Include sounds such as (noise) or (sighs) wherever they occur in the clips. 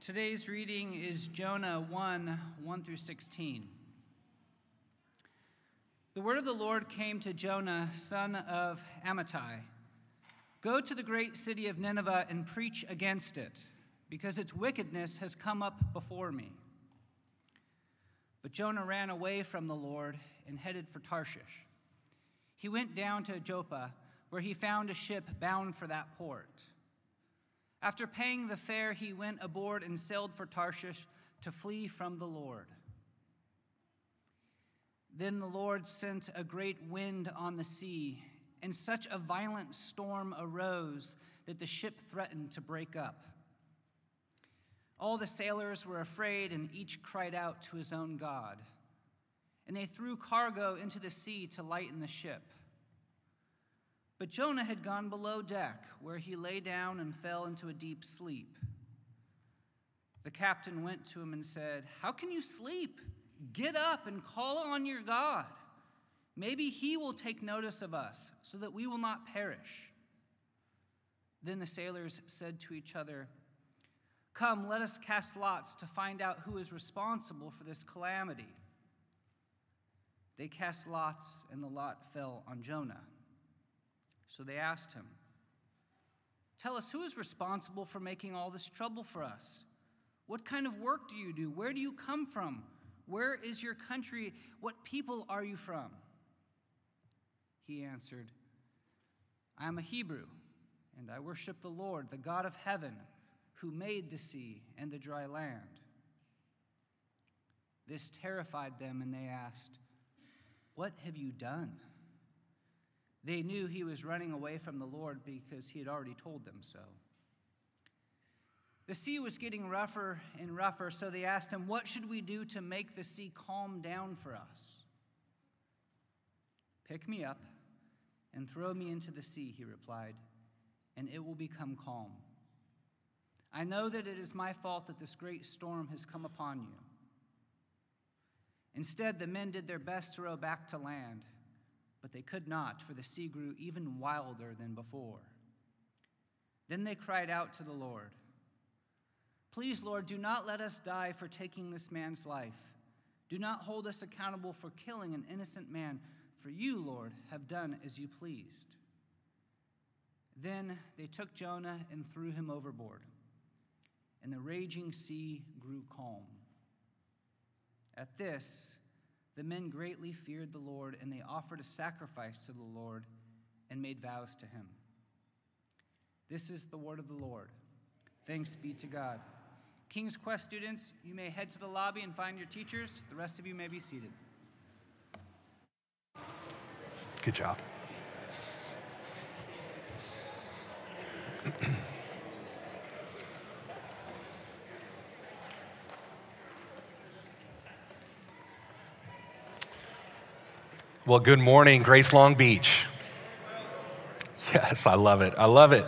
Today's reading is Jonah 1 1 through 16. The word of the Lord came to Jonah, son of Amittai Go to the great city of Nineveh and preach against it, because its wickedness has come up before me. But Jonah ran away from the Lord and headed for Tarshish. He went down to Joppa, where he found a ship bound for that port. After paying the fare, he went aboard and sailed for Tarshish to flee from the Lord. Then the Lord sent a great wind on the sea, and such a violent storm arose that the ship threatened to break up. All the sailors were afraid, and each cried out to his own God. And they threw cargo into the sea to lighten the ship. But Jonah had gone below deck, where he lay down and fell into a deep sleep. The captain went to him and said, How can you sleep? Get up and call on your God. Maybe he will take notice of us, so that we will not perish. Then the sailors said to each other, Come, let us cast lots to find out who is responsible for this calamity. They cast lots, and the lot fell on Jonah. So they asked him, Tell us, who is responsible for making all this trouble for us? What kind of work do you do? Where do you come from? Where is your country? What people are you from? He answered, I am a Hebrew, and I worship the Lord, the God of heaven, who made the sea and the dry land. This terrified them, and they asked, What have you done? They knew he was running away from the Lord because he had already told them so. The sea was getting rougher and rougher, so they asked him, What should we do to make the sea calm down for us? Pick me up and throw me into the sea, he replied, and it will become calm. I know that it is my fault that this great storm has come upon you. Instead, the men did their best to row back to land but they could not, for the sea grew even wilder than before. Then they cried out to the Lord Please, Lord, do not let us die for taking this man's life. Do not hold us accountable for killing an innocent man, for you, Lord, have done as you pleased. Then they took Jonah and threw him overboard, and the raging sea grew calm. At this, the men greatly feared the Lord, and they offered a sacrifice to the Lord and made vows to him. This is the word of the Lord. Thanks be to God. King's Quest students, you may head to the lobby and find your teachers. The rest of you may be seated. Good job. (clears throat) Well, good morning, Grace Long Beach. Yes, I love it. I love it.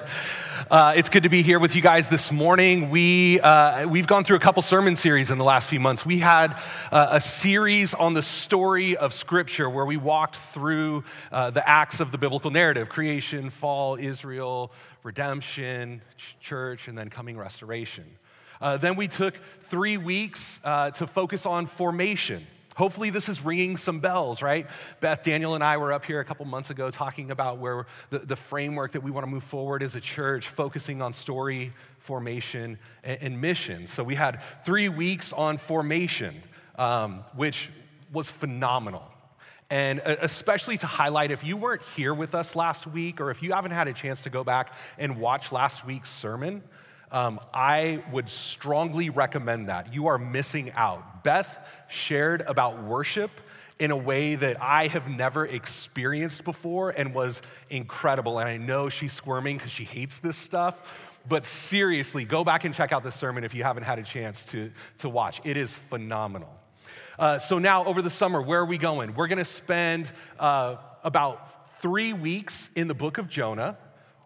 Uh, it's good to be here with you guys this morning. We, uh, we've gone through a couple sermon series in the last few months. We had uh, a series on the story of Scripture where we walked through uh, the acts of the biblical narrative creation, fall, Israel, redemption, ch- church, and then coming restoration. Uh, then we took three weeks uh, to focus on formation. Hopefully, this is ringing some bells, right? Beth, Daniel, and I were up here a couple months ago talking about where the, the framework that we want to move forward as a church, focusing on story, formation, and, and mission. So, we had three weeks on formation, um, which was phenomenal. And especially to highlight if you weren't here with us last week, or if you haven't had a chance to go back and watch last week's sermon, um, I would strongly recommend that. You are missing out. Beth shared about worship in a way that I have never experienced before and was incredible. And I know she's squirming because she hates this stuff. But seriously, go back and check out this sermon if you haven't had a chance to, to watch. It is phenomenal. Uh, so, now over the summer, where are we going? We're going to spend uh, about three weeks in the book of Jonah.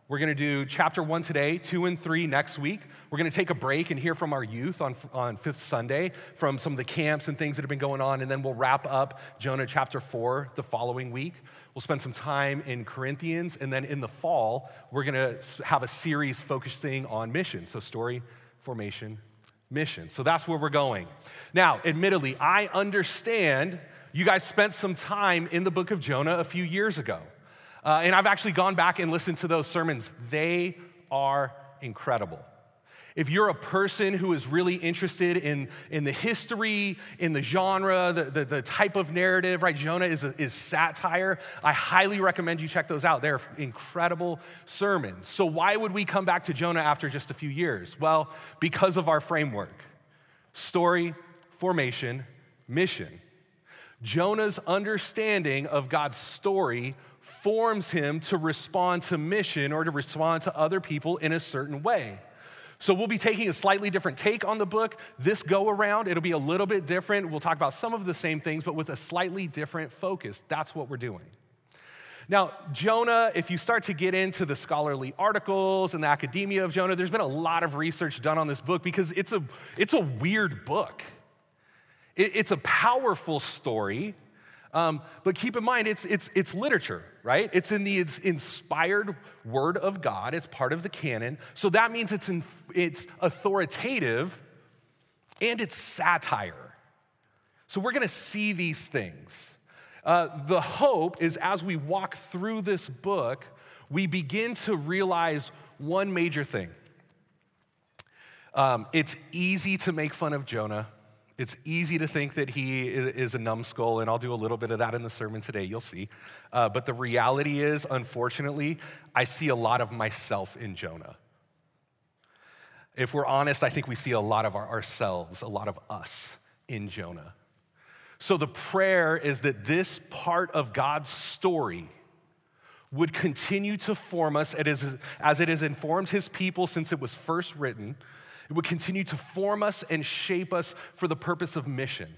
We're going to do chapter one today, two and three next week. We're going to take a break and hear from our youth on, on Fifth Sunday from some of the camps and things that have been going on. And then we'll wrap up Jonah chapter four the following week. We'll spend some time in Corinthians. And then in the fall, we're going to have a series focusing on mission. So, story, formation, mission. So that's where we're going. Now, admittedly, I understand you guys spent some time in the book of Jonah a few years ago. Uh, and I've actually gone back and listened to those sermons. They are incredible. If you're a person who is really interested in, in the history, in the genre, the, the, the type of narrative, right? Jonah is, a, is satire. I highly recommend you check those out. They're incredible sermons. So, why would we come back to Jonah after just a few years? Well, because of our framework story, formation, mission. Jonah's understanding of God's story forms him to respond to mission or to respond to other people in a certain way. So we'll be taking a slightly different take on the book this go around. It'll be a little bit different. We'll talk about some of the same things, but with a slightly different focus. That's what we're doing. Now, Jonah, if you start to get into the scholarly articles and the academia of Jonah, there's been a lot of research done on this book because it's a, it's a weird book. It, it's a powerful story, um, but keep in mind, it's, it's, it's literature, right? It's in the it's inspired word of God, it's part of the canon. So that means it's, in, it's authoritative and it's satire. So we're gonna see these things. Uh, the hope is as we walk through this book, we begin to realize one major thing. Um, it's easy to make fun of Jonah. It's easy to think that he is a numbskull, and I'll do a little bit of that in the sermon today, you'll see. Uh, but the reality is, unfortunately, I see a lot of myself in Jonah. If we're honest, I think we see a lot of our, ourselves, a lot of us in Jonah. So the prayer is that this part of God's story would continue to form us as it has informed his people since it was first written it would continue to form us and shape us for the purpose of mission,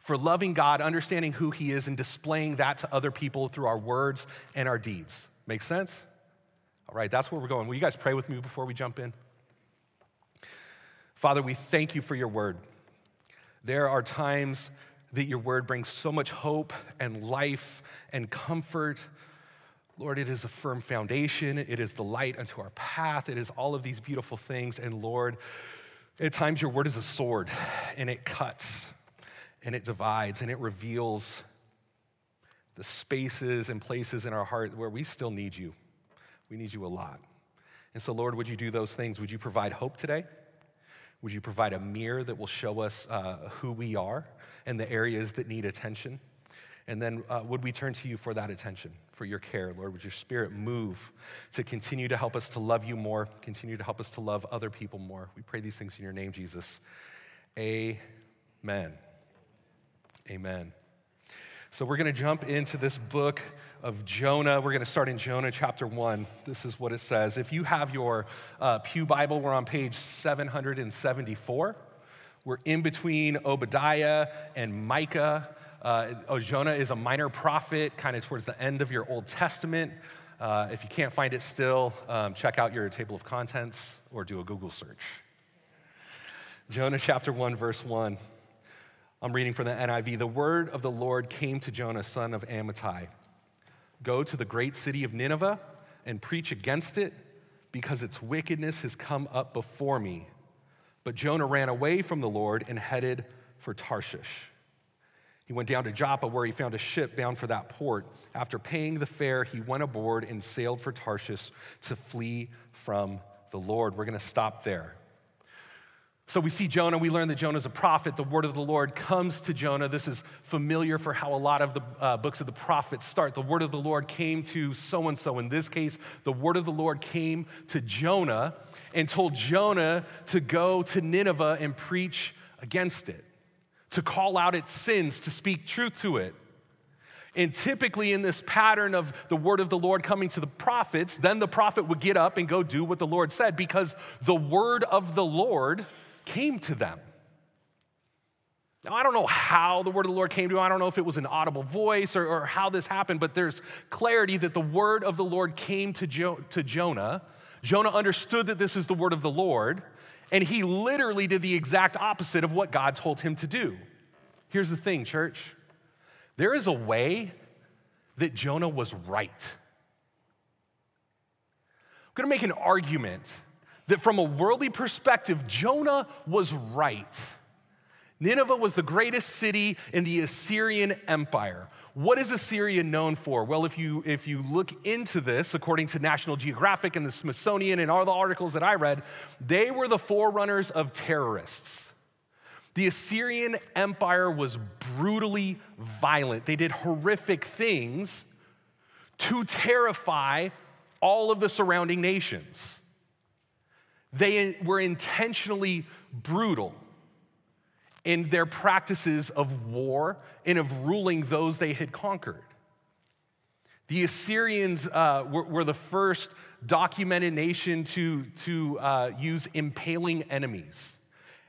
for loving God, understanding who He is, and displaying that to other people through our words and our deeds. Make sense? All right, that's where we're going. Will you guys pray with me before we jump in? Father, we thank you for your word. There are times that your word brings so much hope and life and comfort Lord, it is a firm foundation. It is the light unto our path. It is all of these beautiful things. And Lord, at times your word is a sword and it cuts and it divides and it reveals the spaces and places in our heart where we still need you. We need you a lot. And so, Lord, would you do those things? Would you provide hope today? Would you provide a mirror that will show us uh, who we are and the areas that need attention? And then uh, would we turn to you for that attention, for your care, Lord? Would your spirit move to continue to help us to love you more, continue to help us to love other people more? We pray these things in your name, Jesus. Amen. Amen. So we're going to jump into this book of Jonah. We're going to start in Jonah chapter 1. This is what it says. If you have your uh, Pew Bible, we're on page 774. We're in between Obadiah and Micah. Uh, Jonah is a minor prophet, kind of towards the end of your Old Testament. Uh, if you can't find it still, um, check out your table of contents or do a Google search. Jonah chapter 1, verse 1. I'm reading from the NIV. The word of the Lord came to Jonah, son of Amittai Go to the great city of Nineveh and preach against it, because its wickedness has come up before me. But Jonah ran away from the Lord and headed for Tarshish. He went down to Joppa, where he found a ship bound for that port. After paying the fare, he went aboard and sailed for Tarshish to flee from the Lord. We're going to stop there. So we see Jonah. We learn that Jonah is a prophet. The word of the Lord comes to Jonah. This is familiar for how a lot of the uh, books of the prophets start. The word of the Lord came to so and so. In this case, the word of the Lord came to Jonah and told Jonah to go to Nineveh and preach against it to call out its sins, to speak truth to it. And typically, in this pattern of the word of the Lord coming to the prophets, then the prophet would get up and go do what the Lord said because the word of the Lord came to them. Now, I don't know how the word of the Lord came to him. I don't know if it was an audible voice or, or how this happened, but there's clarity that the word of the Lord came to, jo- to Jonah. Jonah understood that this is the word of the Lord. And he literally did the exact opposite of what God told him to do. Here's the thing, church there is a way that Jonah was right. I'm to make an argument that from a worldly perspective, Jonah was right. Nineveh was the greatest city in the Assyrian Empire. What is Assyria known for? Well, if you, if you look into this, according to National Geographic and the Smithsonian and all the articles that I read, they were the forerunners of terrorists. The Assyrian Empire was brutally violent. They did horrific things to terrify all of the surrounding nations. They were intentionally brutal in their practices of war and of ruling those they had conquered. The Assyrians uh, were, were, the first documented nation to, to uh, use impaling enemies.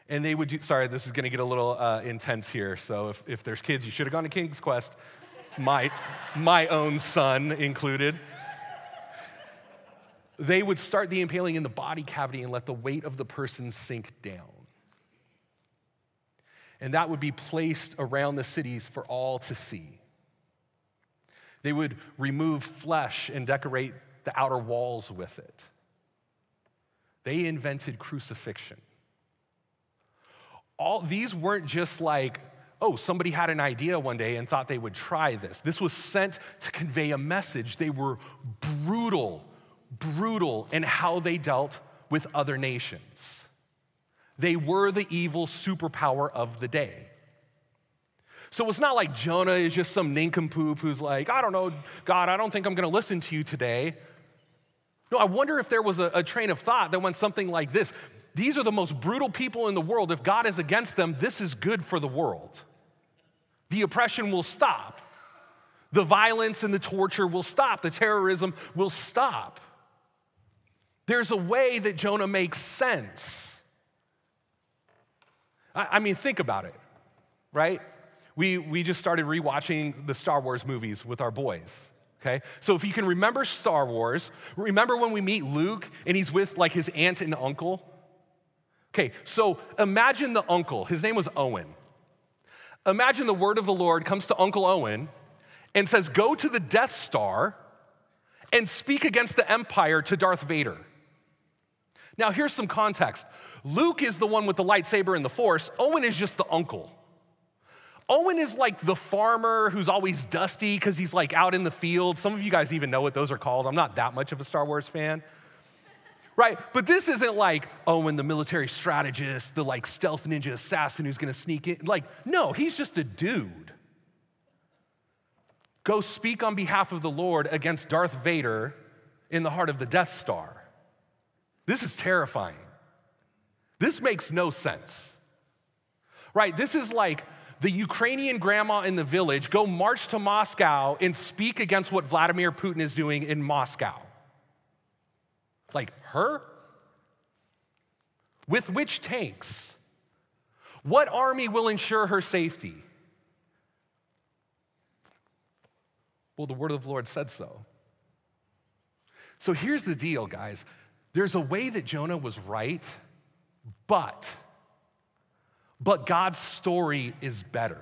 And they would do, sorry, this is going to get a little uh, intense here. So if, if there's kids, you should have gone to King's Quest, my, my own son included. They would start the impaling in the body cavity and let the weight of the person sink down and that would be placed around the cities for all to see. They would remove flesh and decorate the outer walls with it. They invented crucifixion. All these weren't just like, oh, somebody had an idea one day and thought they would try this. This was sent to convey a message. They were brutal, brutal in how they dealt with other nations. They were the evil superpower of the day. So it's not like Jonah is just some nincompoop who's like, I don't know, God, I don't think I'm going to listen to you today. No, I wonder if there was a, a, train of thought that went something like this These are the most brutal people in the world. If God is against them, this is good for the world. The oppression will stop, the violence and the torture will stop, the terrorism will stop. There's a way that Jonah makes sense. I mean, think about it, right? We, we just started rewatching the Star Wars movies with our boys, okay? So if you can remember Star Wars, remember when we meet Luke and he's with like his aunt and uncle? Okay, so imagine the uncle, his name was Owen. Imagine the word of the Lord comes to Uncle Owen and says, Go to the Death Star and speak against the Empire to Darth Vader. Now, here's some context Luke is the one with the lightsaber and the force, Owen is just the uncle. Owen is like the farmer who's always dusty because he's like out in the field. Some of you guys even know what those are called. I'm not that much of a Star Wars fan. Right? But this isn't like Owen, the military strategist, the like stealth ninja assassin who's gonna sneak in. Like, no, he's just a dude. Go speak on behalf of the Lord against Darth Vader in the heart of the Death Star. This is terrifying. This makes no sense. Right? This is like the Ukrainian grandma in the village go march to Moscow and speak against what Vladimir Putin is doing in Moscow. Like her? With which tanks? What army will ensure her safety? Well, the word of the Lord said so. So here's the deal, guys. There's a way that Jonah was right but, but God's story is better.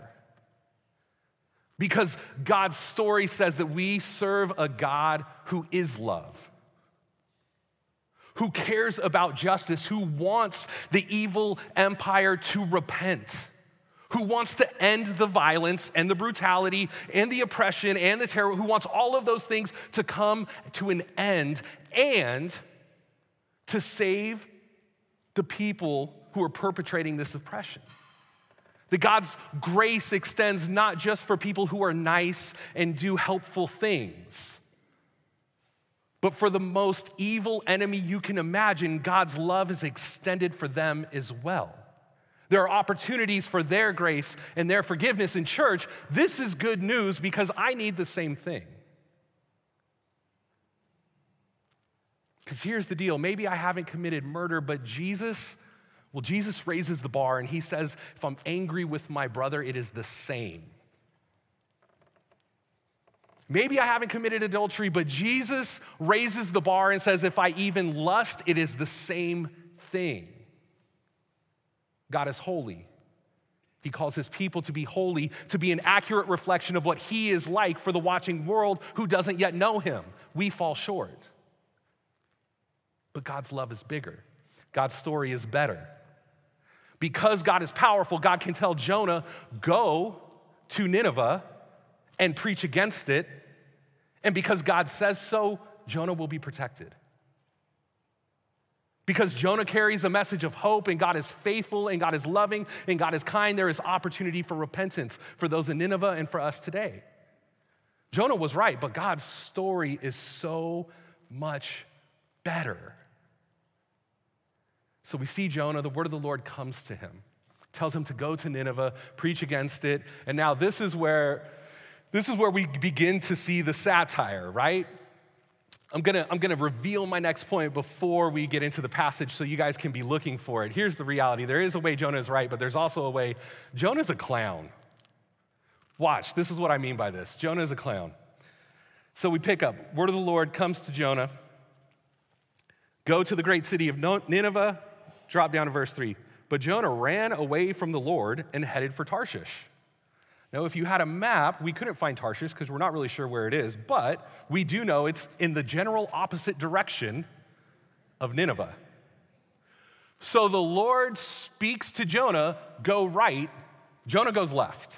Because God's story says that we serve a God who is love, who cares about justice, who wants the evil empire to repent, who wants to end the violence and the brutality and the oppression and the terror, who wants all of those things to come to an end and to save the people who are perpetrating this oppression. That God's grace extends not just for people who are nice and do helpful things, but for the most evil enemy you can imagine, God's love is extended for them as well. There are opportunities for their grace and their forgiveness in church. This is good news because I need the same thing. Because here's the deal maybe I haven't committed murder, but Jesus, well, Jesus raises the bar and he says, if I'm angry with my brother, it is the same. Maybe I haven't committed adultery, but Jesus raises the bar and says, if I even lust, it is the same thing. God is holy. He calls his people to be holy, to be an accurate reflection of what he is like for the watching world who doesn't yet know him. We fall short but God's love is bigger. God's story is better. Because God is powerful, God can tell Jonah, go to Nineveh and preach against it. And because God says so, Jonah will be protected. Because Jonah carries a message of hope, and God is faithful, and God is loving, and God is kind, there is opportunity for repentance for those in Nineveh and for us today. Jonah was right, but God's story is so much better. So we see Jonah, the word of the Lord comes to him, tells him to go to Nineveh, preach against it. And now this is where this is where we begin to see the satire, right? I'm gonna, I'm gonna reveal my next point before we get into the passage so you guys can be looking for it. Here's the reality there is a way Jonah is right, but there's also a way Jonah's a clown. Watch, this is what I mean by this Jonah is a clown. So we pick up, word of the Lord comes to Jonah. Go to the great city of Nineveh, drop down to verse 3. But Jonah ran away from the Lord and headed for Tarshish. Now, if you had a map, we couldn't find Tarshish because we're not really sure where it is, but we do know it's in the general opposite direction of Nineveh. So the Lord speaks to Jonah, go right. Jonah goes left.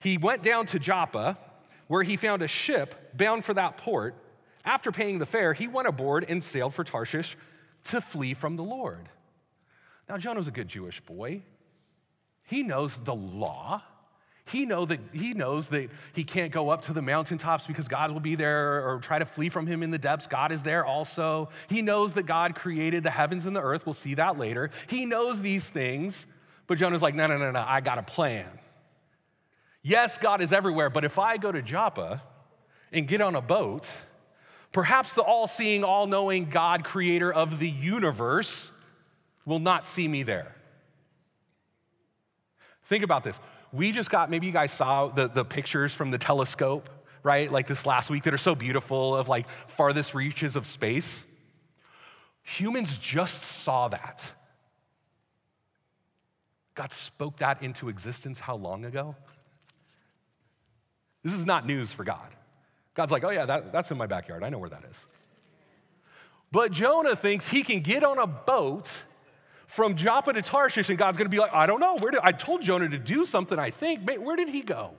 He went down to Joppa, where he found a ship bound for that port. After paying the fare, he went aboard and sailed for Tarshish to flee from the Lord. Now, Jonah Jonah's a good Jewish boy. He knows the law. He, know that, he knows that he can't go up to the mountaintops because God will be there or try to flee from him in the depths. God is there also. He knows that God created the heavens and the earth. We'll see that later. He knows these things, but Jonah's like, no, no, no, no, I got a plan. Yes, God is everywhere, but if I go to Joppa and get on a boat, perhaps the all seeing, all knowing God, creator of the universe, will not see me there. Think about this. We just got, maybe you guys saw the, the pictures from the telescope, right? Like this last week that are so beautiful of like farthest reaches of space. Humans just saw that. God spoke that into existence how long ago? This is not news for God. God's like, oh, yeah, that, that's in my backyard. I know where that is. But Jonah thinks he can get on a boat from Joppa to Tarshish, and God's going to be like, I don't know. Where did, I told Jonah to do something, I think. Where did he go?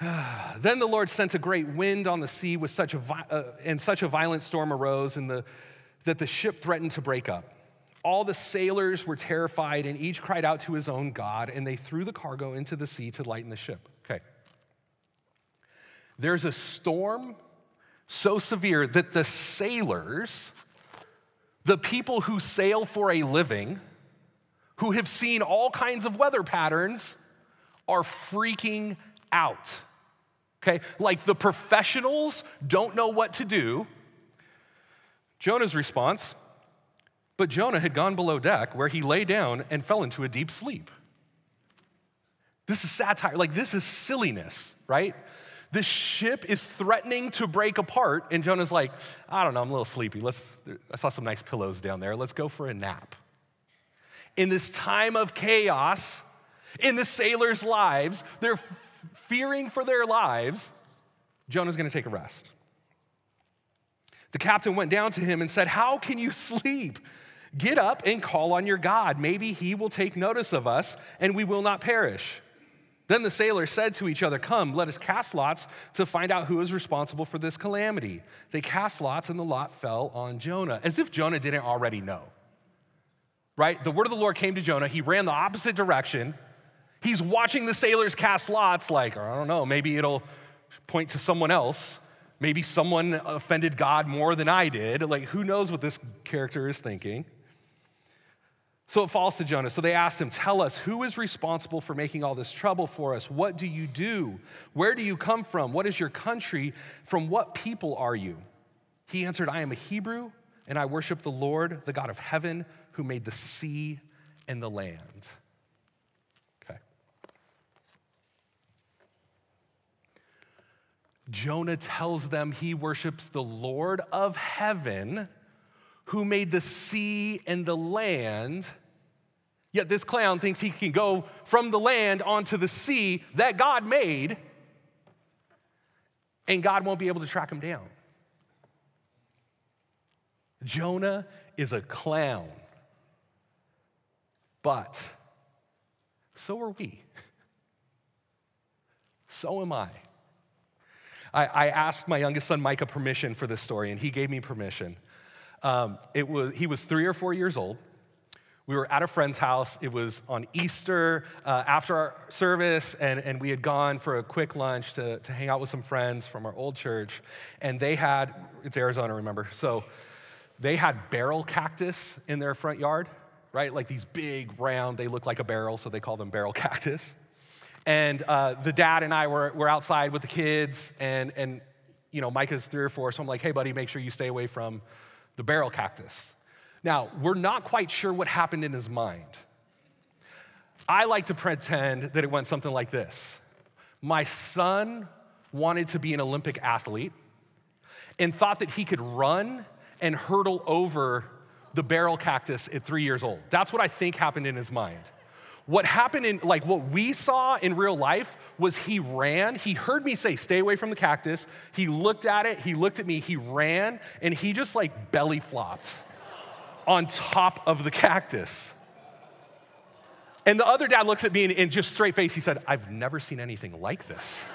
(sighs) then the Lord sent a great wind on the sea with such a, uh, and such a violent storm arose and the, that the ship threatened to break up. All the sailors were terrified, and each cried out to his own God, and they threw the cargo into the sea to lighten the ship. There's a storm so severe that the sailors, the people who sail for a living, who have seen all kinds of weather patterns, are freaking out. Okay? Like the professionals don't know what to do. Jonah's response but Jonah had gone below deck where he lay down and fell into a deep sleep. This is satire. Like, this is silliness, right? The ship is threatening to break apart, and Jonah's like, I don't know, I'm a little sleepy. Let's, I saw some nice pillows down there. Let's go for a nap. In this time of chaos, in the sailors' lives, they're fearing for their lives. Jonah's gonna take a rest. The captain went down to him and said, How can you sleep? Get up and call on your God. Maybe he will take notice of us and we will not perish. Then the sailors said to each other, Come, let us cast lots to find out who is responsible for this calamity. They cast lots, and the lot fell on Jonah, as if Jonah didn't already know. Right? The word of the Lord came to Jonah. He ran the opposite direction. He's watching the sailors cast lots, like, I don't know, maybe it'll point to someone else. Maybe someone offended God more than I did. Like, who knows what this character is thinking? So it falls to Jonah. So they asked him, Tell us, who is responsible for making all this trouble for us? What do you do? Where do you come from? What is your country? From what people are you? He answered, I am a Hebrew, and I worship the Lord, the God of heaven, who made the sea and the land. Okay. Jonah tells them he worships the Lord of heaven who made the sea and the land. Yet this clown thinks he can go from the land onto the sea that God made, and God won't be able to track him down. Jonah is a clown. But so are we. So am I. I, I asked my youngest son, Micah, permission for this story, and he gave me permission. Um, it was, he was three or four years old. We were at a friend's house. It was on Easter uh, after our service, and, and we had gone for a quick lunch to, to hang out with some friends from our old church. And they had, it's Arizona, remember? So they had barrel cactus in their front yard, right? Like these big, round, they look like a barrel, so they call them barrel (laughs) cactus. And uh, the dad and I were, were outside with the kids, and, and you know, Micah's three or four, so I'm like, hey, buddy, make sure you stay away from the barrel cactus. Now, we're not quite sure what happened in his mind. I like to pretend that it went something like this My son wanted to be an Olympic athlete and thought that he could run and hurdle over the barrel cactus at three years old. That's what I think happened in his mind. What happened in, like, what we saw in real life was he ran. He heard me say, stay away from the cactus. He looked at it, he looked at me, he ran, and he just like belly flopped on top of the cactus. And the other dad looks at me and, and just straight face, he said, I've never seen anything like this. (laughs)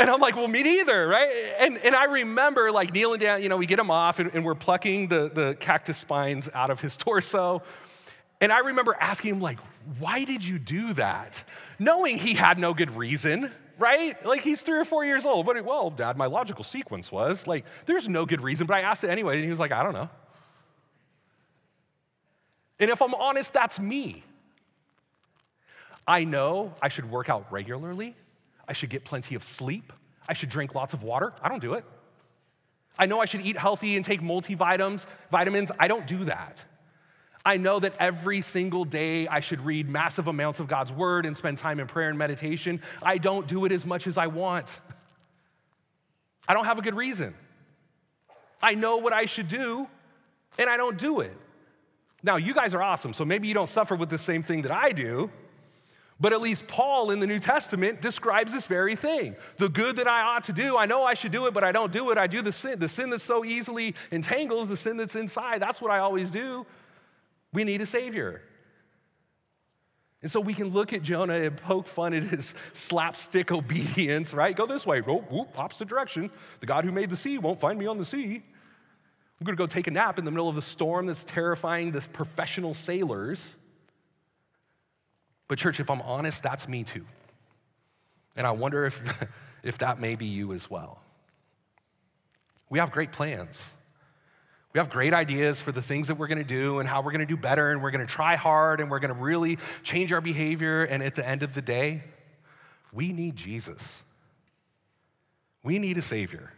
And I'm like, well, me neither, right? And, and I remember like kneeling down, you know, we get him off and, and we're plucking the, the cactus spines out of his (laughs) torso. And I remember asking him, like, why did you do that? Knowing he had no good reason, right? Like, he's three or four years old. But, well, dad, my logical sequence was, like, there's no good reason, but I asked it anyway, and he was like, I don't know. And if I'm honest, that's me. I know I should work out regularly. I should get plenty of sleep. I should drink lots of water. I don't do it. I know I should eat healthy and take multivitamins. Vitamins. I don't do that. I know that every single day I should read massive amounts of God's word and spend time in prayer and meditation. I don't do it as much as I want. I don't have a good reason. I know what I should do, and I don't do it. Now, you guys are awesome, so maybe you don't suffer with the same thing that I do, but at least Paul in the New Testament describes this very thing. The good that I ought to do, I know I should do it, but I don't do it. I do the sin. The sin that so easily entangles, the sin that's inside, that's what I always do. We need a Savior. And so we can look at Jonah and poke fun at his slapstick obedience, right? Go this way, oh, whoop, opposite direction. The God who made the sea won't find me on the sea. I'm gonna go take a nap in the middle of the storm that's terrifying the professional sailors. But, church, if I'm honest, that's me too. And I wonder if, (laughs) if that may be you as well. We have great plans. We have great ideas for the things that we're going to do and how we're going to do better, and we're going to try hard and we're going to really change our behavior. And at the end of the day, we need Jesus. We need a Savior.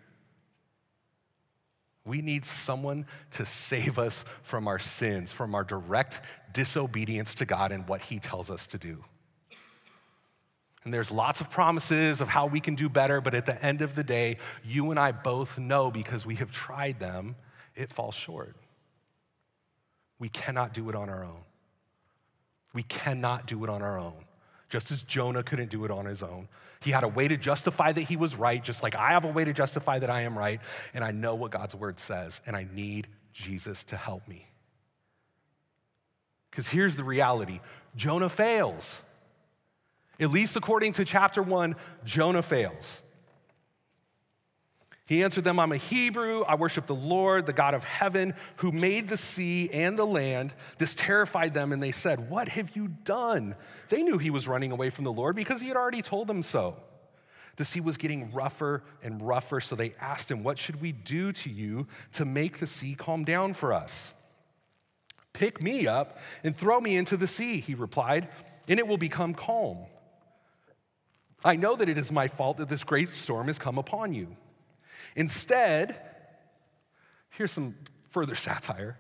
We need someone to save us from our sins, from our direct disobedience to God and what He tells us to do. And there's lots of promises of how we can do better, but at the end of the day, you and I both know because we have tried them it falls short. We cannot do it on our own. We cannot do it on our own. Just as Jonah couldn't do it on his own. He had a way to justify that he was right, just like I have a way to justify that I am right. And I know what God's word says, and I need Jesus to help me. Because here's the reality Jonah fails. At least according to chapter one, Jonah fails. He answered them, I'm a Hebrew. I worship the Lord, the God of heaven, who made the sea and the land. This terrified them, and they said, What have you done? They knew he was running away from the Lord because he had already told them so. The sea was getting rougher and rougher, so they asked him, What should we do to you to make the sea calm down for us? Pick me up and throw me into the sea, he replied, and it will become calm. I know that it is my fault that this great storm has come upon you. Instead, here's some further (laughs) satire.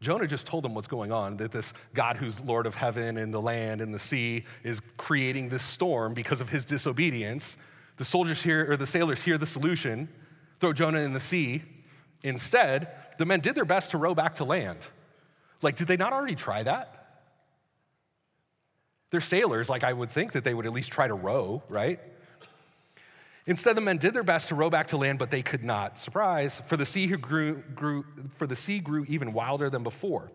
Jonah just told them what's going on that this God who's Lord of heaven and the land and the sea is creating this storm because of his disobedience. The soldiers here, or the sailors hear the solution throw Jonah in the sea. Instead, the men did their best to row back to land. Like, did they not already try that? They're sailors, like I would think that they would at least try to row, right? Instead, the men did their best to row back to land, but they could not. Surprise, for the sea grew, grew, for the sea grew even wilder than before.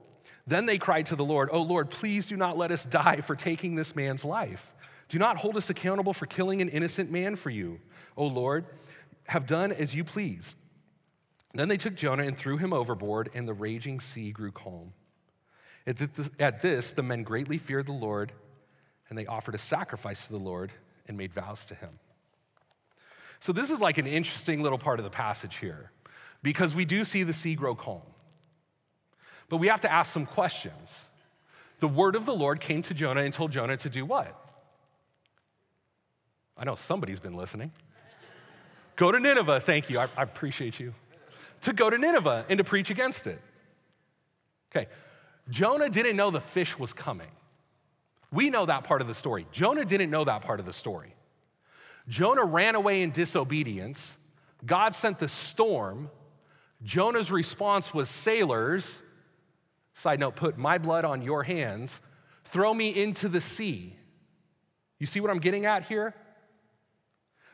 Then they cried to the Lord, Oh Lord, please do not let us die for taking this man's life. Do not hold us accountable for killing an innocent man for you. O Lord, have done as you please. Then they took Jonah and threw him overboard, and the raging sea grew calm. At this, the men greatly feared the Lord, and they offered a sacrifice to the Lord and made vows to him. So, this is like an interesting little part of the passage here because we do see the sea grow calm. But we have to ask some questions. The word of the Lord came to Jonah and told Jonah to do what? I know somebody's been listening. Go to Nineveh, thank you, I, I appreciate you. To go to Nineveh and to preach against it. Okay, Jonah didn't know the fish was coming. We know that part of the story. Jonah didn't know that part of the story. Jonah ran away in disobedience. God sent the storm. Jonah's response was sailors, side note, put my blood on your hands, throw me into the sea. You see what I'm getting at here?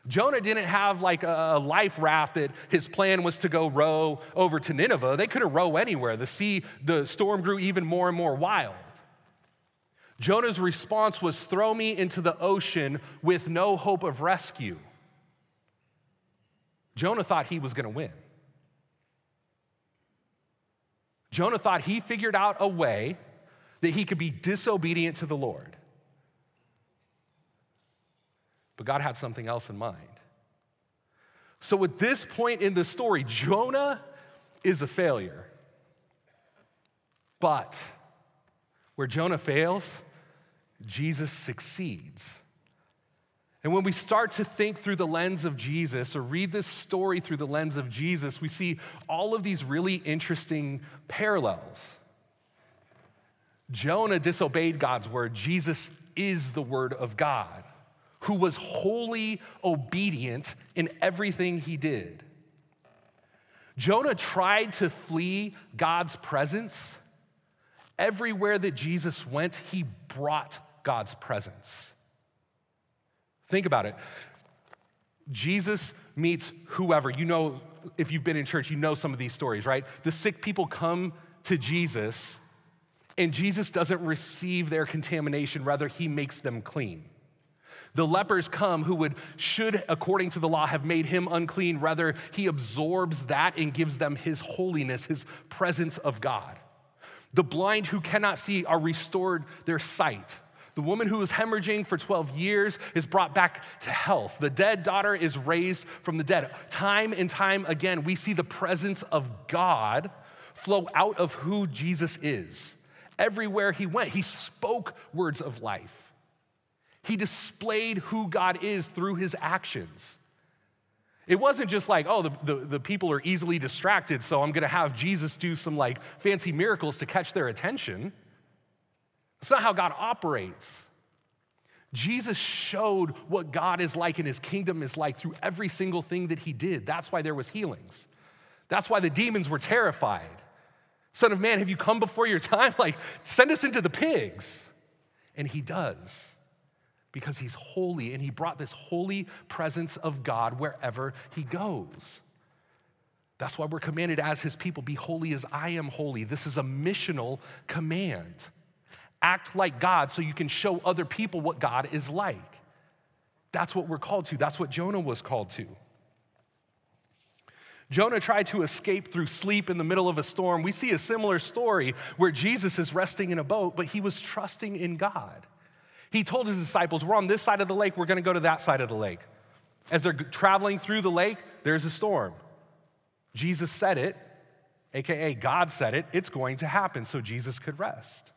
Jonah didn't have like a life raft that his plan was to go row over to Nineveh. They couldn't row anywhere. The sea, the storm grew even more and more wild. Jonah's response was throw me into the ocean with no hope of rescue. Jonah thought he was going to win. Jonah thought he figured out a way that he could be disobedient to the Lord. But God had something else in mind. So at this point in the story, Jonah is a failure. But where Jonah fails, Jesus succeeds. And when we start to think through the lens of Jesus or read this story through the lens of Jesus, we see all of these really interesting parallels. Jonah disobeyed God's word, Jesus is the word of God who was wholly obedient in everything he did. Jonah tried to flee God's presence. Everywhere that Jesus went, he brought God's presence. Think about it. Jesus meets whoever. You know, if you've been in church, you know some of these stories, right? The sick people come to Jesus, and Jesus doesn't receive their contamination, rather, he makes them clean. The lepers come who would, should, according to the law, have made him unclean. Rather, he absorbs that and gives them his holiness, his presence of God. The blind who cannot see are restored their sight. The woman who was hemorrhaging for 12 years is brought back to health. The dead daughter is raised from the dead. Time and time again, we see the presence of God flow out of who Jesus is. Everywhere he went, he spoke words of life. He displayed who God is through his actions. It wasn't just like, oh, the, the, the people are easily distracted, so I'm going to have Jesus do some like fancy miracles to catch their attention. That's not how God operates. Jesus showed what God is like and his kingdom is like through every single thing that he did. That's why there was healings. That's why the demons were terrified. Son of man, have you come before your time? (laughs) Like, send us into the pigs. And he does because he's holy and he brought this holy presence of God wherever he goes. That's why we're commanded as his people be holy as I am holy. This is a missional command. Act like God so you can show other people what God is like. That's what we're called to. That's what Jonah was called to. Jonah tried to escape through sleep in the middle of a storm. We see a similar story where Jesus is resting in a boat, but he was trusting in God. He told his disciples, We're on this side of the lake, we're going to go to that side of the lake. As they're traveling through the lake, there's a storm. Jesus said it, AKA God said it, it's going to happen so Jesus could rest.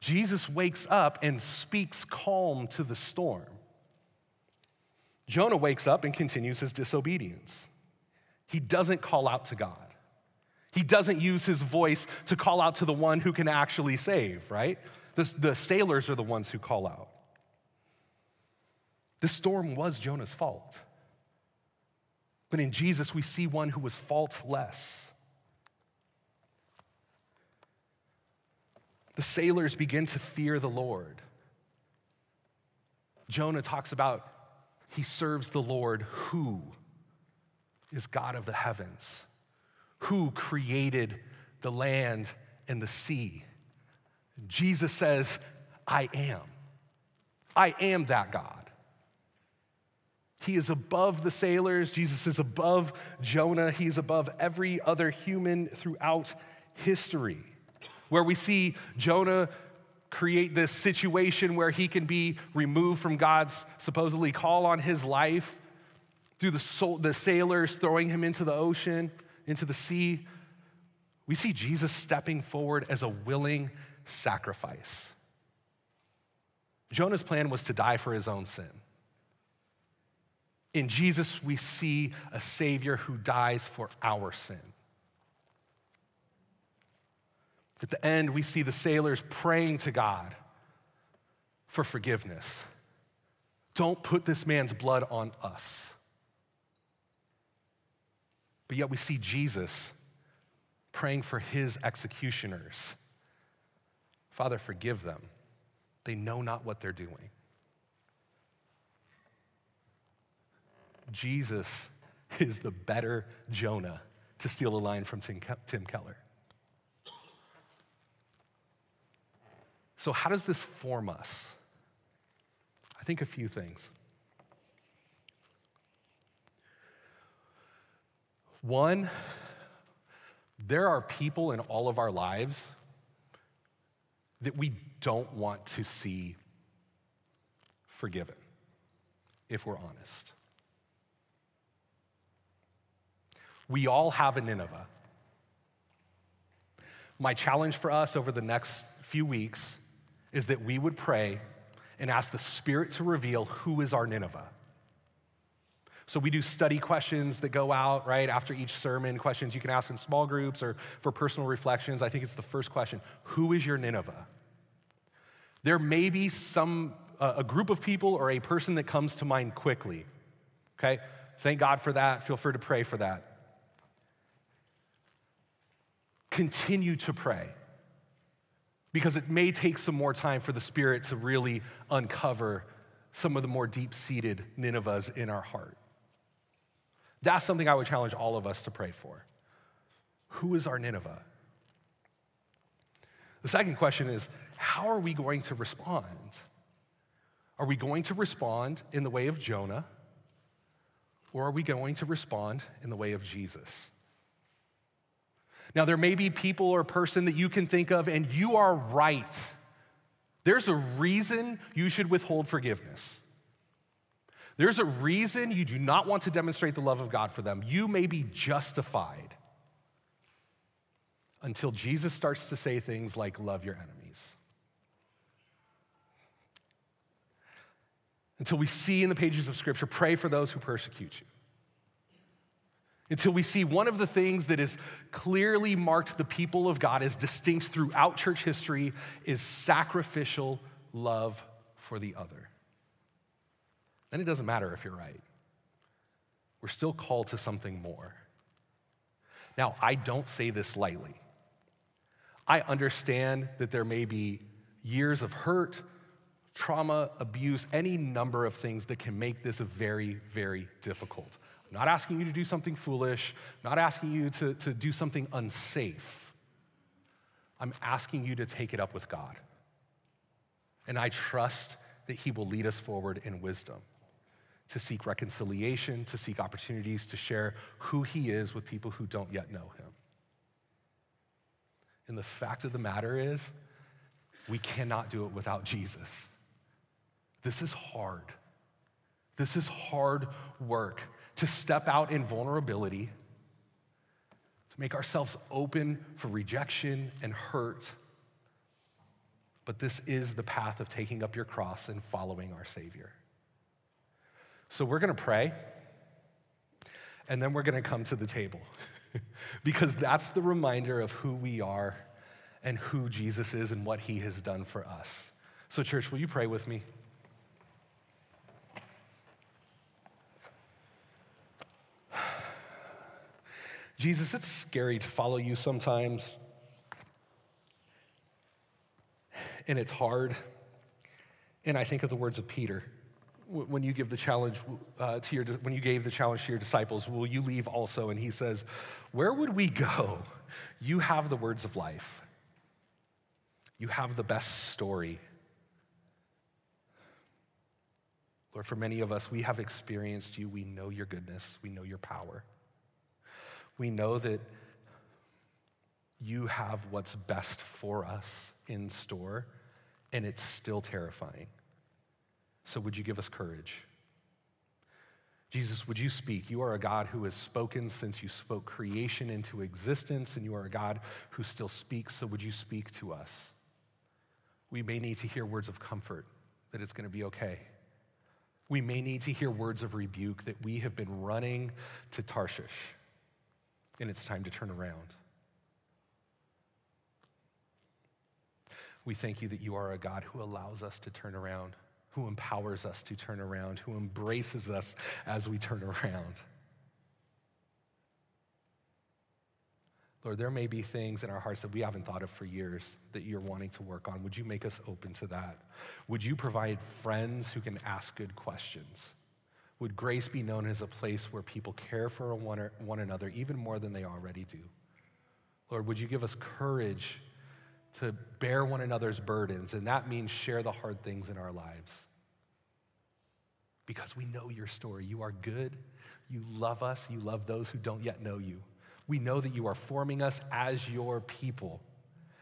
Jesus wakes up and speaks calm to the storm. Jonah wakes up and continues his disobedience. He doesn't call out to God. He doesn't use his voice to call out to the one who can actually save, right? The, the sailors are the ones who call out. The storm was Jonah's fault. But in Jesus, we see one who was faultless. The sailors begin to fear the Lord. Jonah talks about he serves the Lord who is God of the heavens, who created the land and the sea. Jesus says, I am. I am that God. He is above the sailors. Jesus is above Jonah. He's above every other human throughout history. Where we see Jonah create this situation where he can be removed from God's supposedly call on his life through the, soul, the sailors throwing him into the ocean, into the sea. We see Jesus stepping forward as a willing sacrifice. Jonah's plan was to die for his own sin. In Jesus, we see a Savior who dies for our sin. At the end, we see the sailors praying to God for forgiveness. Don't put this man's blood on us. But yet we see Jesus praying for his executioners Father, forgive them. They know not what they're doing. Jesus is the better Jonah, to steal a line from Tim Keller. So, how does this form us? I think a few things. One, there are people in all of our lives that we don't want to see forgiven, if we're honest. We all have a Nineveh. My challenge for us over the next few weeks is that we would pray and ask the Spirit to reveal who is our Nineveh. So we do study questions that go out, right, after each sermon, questions you can ask in small groups or for personal reflections. I think it's the first question Who is your Nineveh? There may be some, uh, a group of people or a person that comes to mind quickly, okay? Thank God for that. Feel free to pray for that. Continue to pray because it may take some more time for the Spirit to really uncover some of the more deep seated Ninevehs in our heart. That's something I would challenge all of us to pray for. Who is our Nineveh? The second question is how are we going to respond? Are we going to respond in the way of Jonah? Or are we going to respond in the way of Jesus? Now, there may be people or person that you can think of, and you are right. There's a reason you should withhold forgiveness. There's a reason you do not want to demonstrate the love of God for them. You may be justified until Jesus starts to say things like, Love your enemies. Until we see in the pages of Scripture, pray for those who persecute you until we see one of the things that has clearly marked the people of God as distinct throughout church history is sacrificial love for the other. Then it doesn't matter if you're right. We're still called to something more. Now, I don't say this lightly. I understand that there may be years of hurt, trauma, abuse, any number of things that can make this very, very difficult. I'm not asking you to do something foolish, I'm not asking you to, to do something unsafe. I'm asking you to take it up with God. And I trust that He will lead us forward in wisdom to seek reconciliation, to seek opportunities to share who He is with people who don't yet know Him. And the fact of the matter is, we cannot do it without Jesus. This is hard. This is hard work to step out in vulnerability, to make ourselves open for rejection and hurt. But this is the path of taking up your cross and following our Savior. So we're going to pray, and then we're going to come to the table (laughs) because that's the reminder of who we are and who Jesus is and what he has done for us. So, church, will you pray with me? (sighs) Jesus, it's scary to follow you sometimes. And it's hard. And I think of the words of Peter when you give the challenge uh, to your, when you gave the challenge to your disciples, will you leave also? And he says, Where would we go? You have the words of life. You have the best story. Lord, for many of us, we have experienced you. We know your goodness. We know your power. We know that you have what's best for us in store, and it's still terrifying. So, would you give us courage? Jesus, would you speak? You are a God who has spoken since you spoke creation into existence, and you are a God who still speaks. So, would you speak to us? We may need to hear words of comfort that it's going to be okay. We may need to hear words of rebuke that we have been running to Tarshish, and it's time to turn around. We thank you that you are a God who allows us to turn around, who empowers us to turn around, who embraces us as we turn around. Lord, there may be things in our hearts that we haven't thought of for years that you're wanting to work on. Would you make us open to that? Would you provide friends who can ask good questions? Would grace be known as a place where people care for one, one another even more than they already do? Lord, would you give us courage to bear one another's burdens, and that means share the hard things in our lives. Because we know your story. You are good. You love us. You love those who don't yet know you. We know that you are forming us as your people.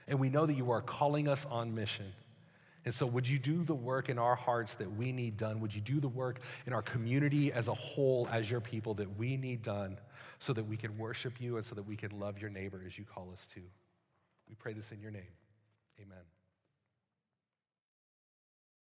And we know that you are calling us on mission. And so, would you do the work in our hearts that we need done? Would you do the work in our community as a whole, as your people, that we need done so that we can worship you and so that we can love your neighbor as you call us to? We pray this in your name. Amen.